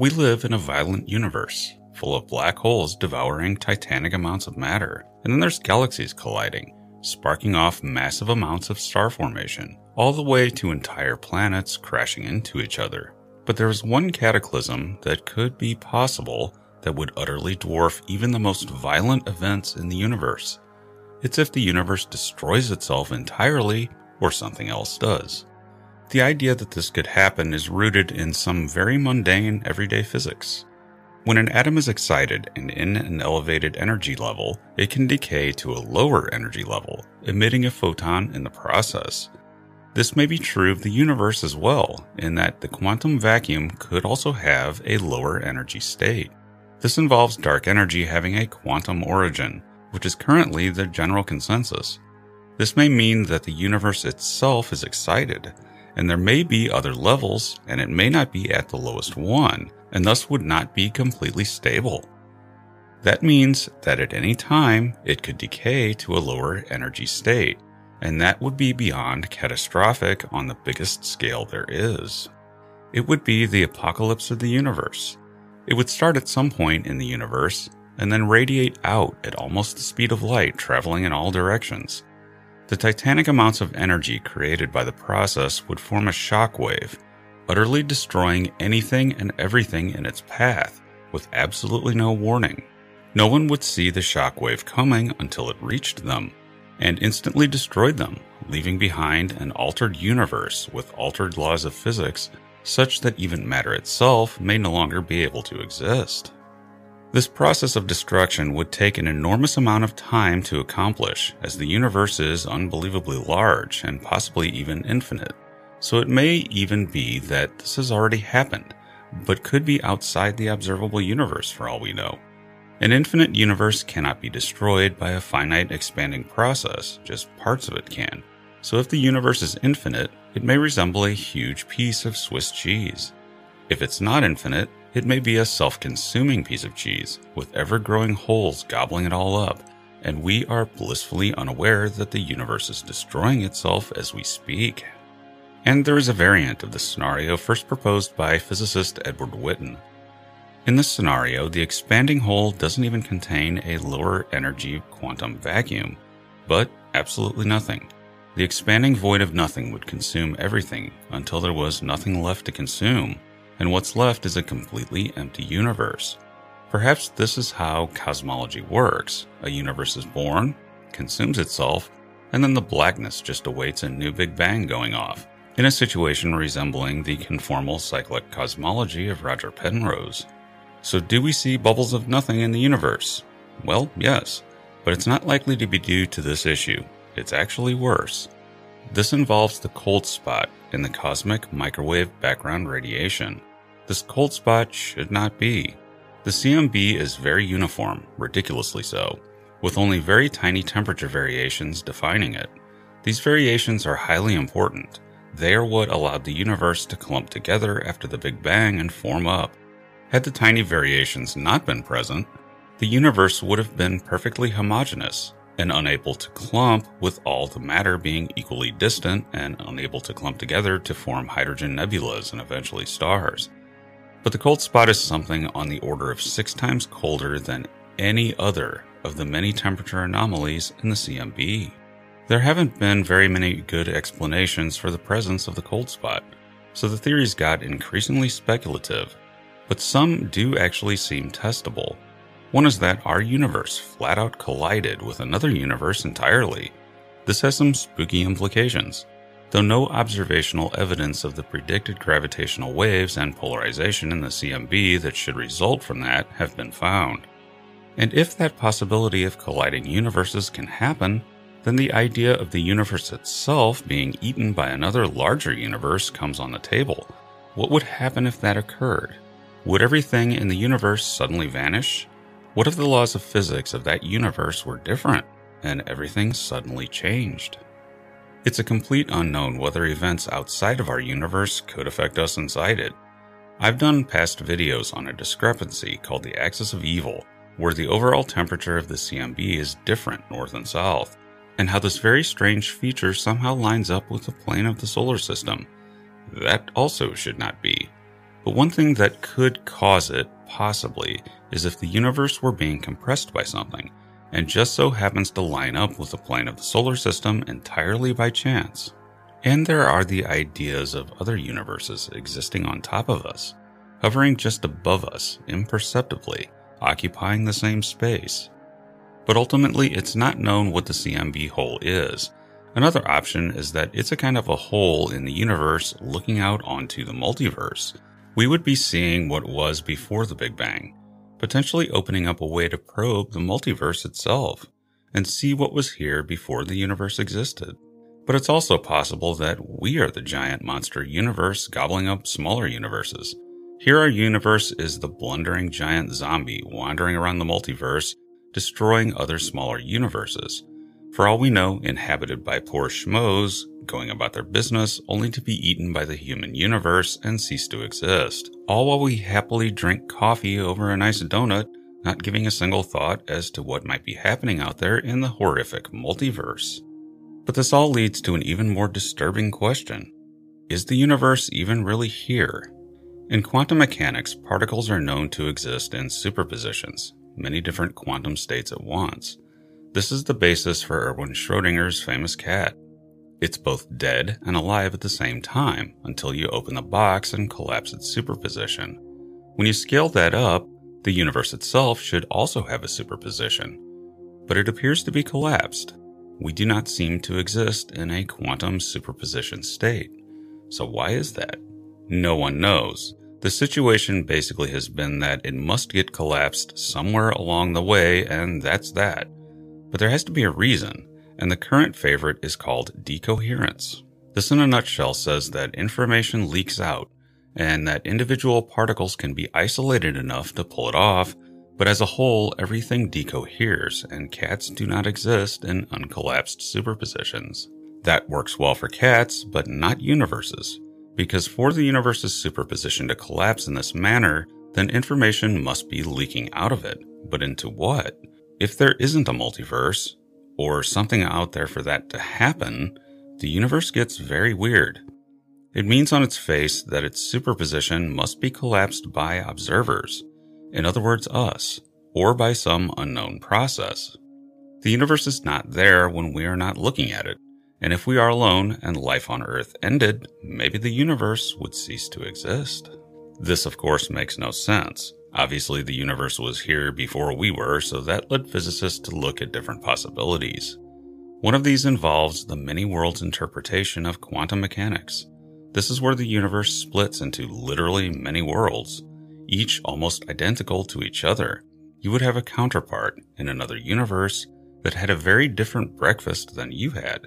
We live in a violent universe, full of black holes devouring titanic amounts of matter, and then there's galaxies colliding, sparking off massive amounts of star formation, all the way to entire planets crashing into each other. But there is one cataclysm that could be possible that would utterly dwarf even the most violent events in the universe. It's if the universe destroys itself entirely or something else does. The idea that this could happen is rooted in some very mundane everyday physics. When an atom is excited and in an elevated energy level, it can decay to a lower energy level, emitting a photon in the process. This may be true of the universe as well, in that the quantum vacuum could also have a lower energy state. This involves dark energy having a quantum origin, which is currently the general consensus. This may mean that the universe itself is excited, and there may be other levels, and it may not be at the lowest one, and thus would not be completely stable. That means that at any time it could decay to a lower energy state, and that would be beyond catastrophic on the biggest scale there is. It would be the apocalypse of the universe. It would start at some point in the universe and then radiate out at almost the speed of light, traveling in all directions. The titanic amounts of energy created by the process would form a shock wave, utterly destroying anything and everything in its path, with absolutely no warning. No one would see the shock wave coming until it reached them and instantly destroyed them, leaving behind an altered universe with altered laws of physics, such that even matter itself may no longer be able to exist. This process of destruction would take an enormous amount of time to accomplish, as the universe is unbelievably large and possibly even infinite. So it may even be that this has already happened, but could be outside the observable universe for all we know. An infinite universe cannot be destroyed by a finite expanding process, just parts of it can. So if the universe is infinite, it may resemble a huge piece of Swiss cheese. If it's not infinite, it may be a self consuming piece of cheese, with ever growing holes gobbling it all up, and we are blissfully unaware that the universe is destroying itself as we speak. And there is a variant of this scenario first proposed by physicist Edward Witten. In this scenario, the expanding hole doesn't even contain a lower energy quantum vacuum, but absolutely nothing. The expanding void of nothing would consume everything until there was nothing left to consume, and what's left is a completely empty universe. Perhaps this is how cosmology works. A universe is born, consumes itself, and then the blackness just awaits a new Big Bang going off, in a situation resembling the conformal cyclic cosmology of Roger Penrose. So, do we see bubbles of nothing in the universe? Well, yes, but it's not likely to be due to this issue. It's actually worse. This involves the cold spot in the cosmic microwave background radiation. This cold spot should not be. The CMB is very uniform, ridiculously so, with only very tiny temperature variations defining it. These variations are highly important. They are what allowed the universe to clump together after the Big Bang and form up. Had the tiny variations not been present, the universe would have been perfectly homogeneous and unable to clump, with all the matter being equally distant and unable to clump together to form hydrogen nebulas and eventually stars. But the cold spot is something on the order of six times colder than any other of the many temperature anomalies in the CMB. There haven't been very many good explanations for the presence of the cold spot, so the theories got increasingly speculative but some do actually seem testable. One is that our universe flat out collided with another universe entirely. This has some spooky implications, though no observational evidence of the predicted gravitational waves and polarization in the CMB that should result from that have been found. And if that possibility of colliding universes can happen, then the idea of the universe itself being eaten by another larger universe comes on the table. What would happen if that occurred? Would everything in the universe suddenly vanish? What if the laws of physics of that universe were different and everything suddenly changed? It's a complete unknown whether events outside of our universe could affect us inside it. I've done past videos on a discrepancy called the axis of evil, where the overall temperature of the CMB is different north and south, and how this very strange feature somehow lines up with the plane of the solar system. That also should not be. But one thing that could cause it, possibly, is if the universe were being compressed by something, and just so happens to line up with the plane of the solar system entirely by chance. And there are the ideas of other universes existing on top of us, hovering just above us imperceptibly, occupying the same space. But ultimately, it's not known what the CMB hole is. Another option is that it's a kind of a hole in the universe looking out onto the multiverse. We would be seeing what was before the Big Bang, potentially opening up a way to probe the multiverse itself and see what was here before the universe existed. But it's also possible that we are the giant monster universe gobbling up smaller universes. Here, our universe is the blundering giant zombie wandering around the multiverse, destroying other smaller universes. For all we know, inhabited by poor schmoes going about their business only to be eaten by the human universe and cease to exist. All while we happily drink coffee over a nice donut, not giving a single thought as to what might be happening out there in the horrific multiverse. But this all leads to an even more disturbing question. Is the universe even really here? In quantum mechanics, particles are known to exist in superpositions, many different quantum states at once. This is the basis for Erwin Schrodinger's famous cat. It's both dead and alive at the same time until you open the box and collapse its superposition. When you scale that up, the universe itself should also have a superposition, but it appears to be collapsed we do not seem to exist in a quantum superposition state. So why is that? No one knows. The situation basically has been that it must get collapsed somewhere along the way, and that's that. But there has to be a reason, and the current favorite is called decoherence. This, in a nutshell, says that information leaks out, and that individual particles can be isolated enough to pull it off, but as a whole, everything decoheres, and cats do not exist in uncollapsed superpositions. That works well for cats, but not universes, because for the universe's superposition to collapse in this manner, then information must be leaking out of it. But into what? If there isn't a multiverse, or something out there for that to happen, the universe gets very weird. It means on its face that its superposition must be collapsed by observers, in other words, us, or by some unknown process. The universe is not there when we are not looking at it, and if we are alone and life on Earth ended, maybe the universe would cease to exist. This, of course, makes no sense. Obviously, the universe was here before we were, so that led physicists to look at different possibilities. One of these involves the many worlds interpretation of quantum mechanics. This is where the universe splits into literally many worlds, each almost identical to each other, you would have a counterpart in another universe that had a very different breakfast than you had,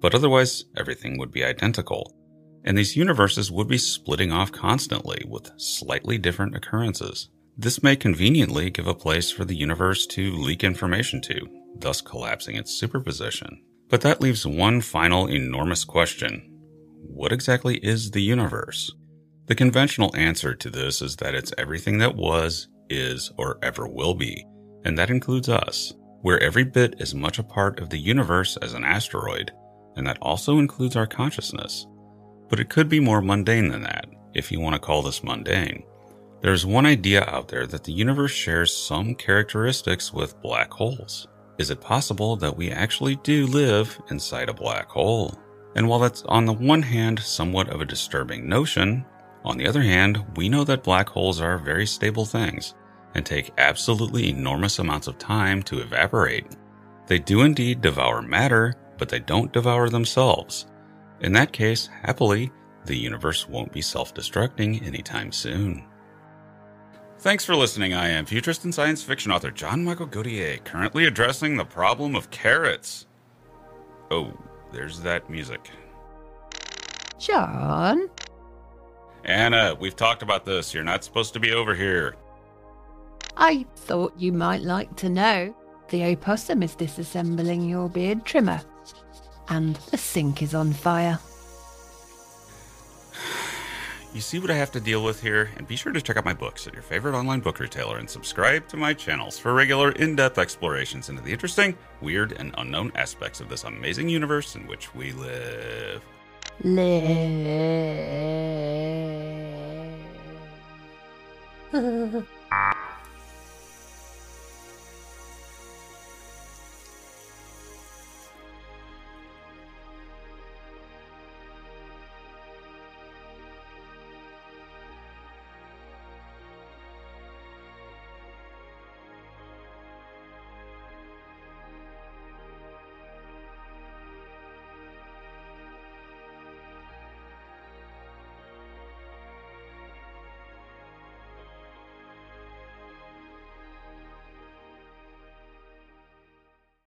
but otherwise everything would be identical. And these universes would be splitting off constantly with slightly different occurrences. This may conveniently give a place for the universe to leak information to, thus collapsing its superposition. But that leaves one final enormous question. What exactly is the universe? The conventional answer to this is that it's everything that was, is, or ever will be, and that includes us. We're every bit as much a part of the universe as an asteroid, and that also includes our consciousness. But it could be more mundane than that, if you want to call this mundane. There's one idea out there that the universe shares some characteristics with black holes. Is it possible that we actually do live inside a black hole? And while that's on the one hand somewhat of a disturbing notion, on the other hand, we know that black holes are very stable things and take absolutely enormous amounts of time to evaporate. They do indeed devour matter, but they don't devour themselves. In that case, happily, the universe won't be self destructing anytime soon. Thanks for listening. I am futurist and science fiction author John Michael Godier, currently addressing the problem of carrots. Oh, there's that music. John? Anna, we've talked about this. You're not supposed to be over here. I thought you might like to know. The opossum is disassembling your beard trimmer. And the sink is on fire. You see what I have to deal with here? And be sure to check out my books at your favorite online book retailer and subscribe to my channels for regular in depth explorations into the interesting, weird, and unknown aspects of this amazing universe in which we live. Live.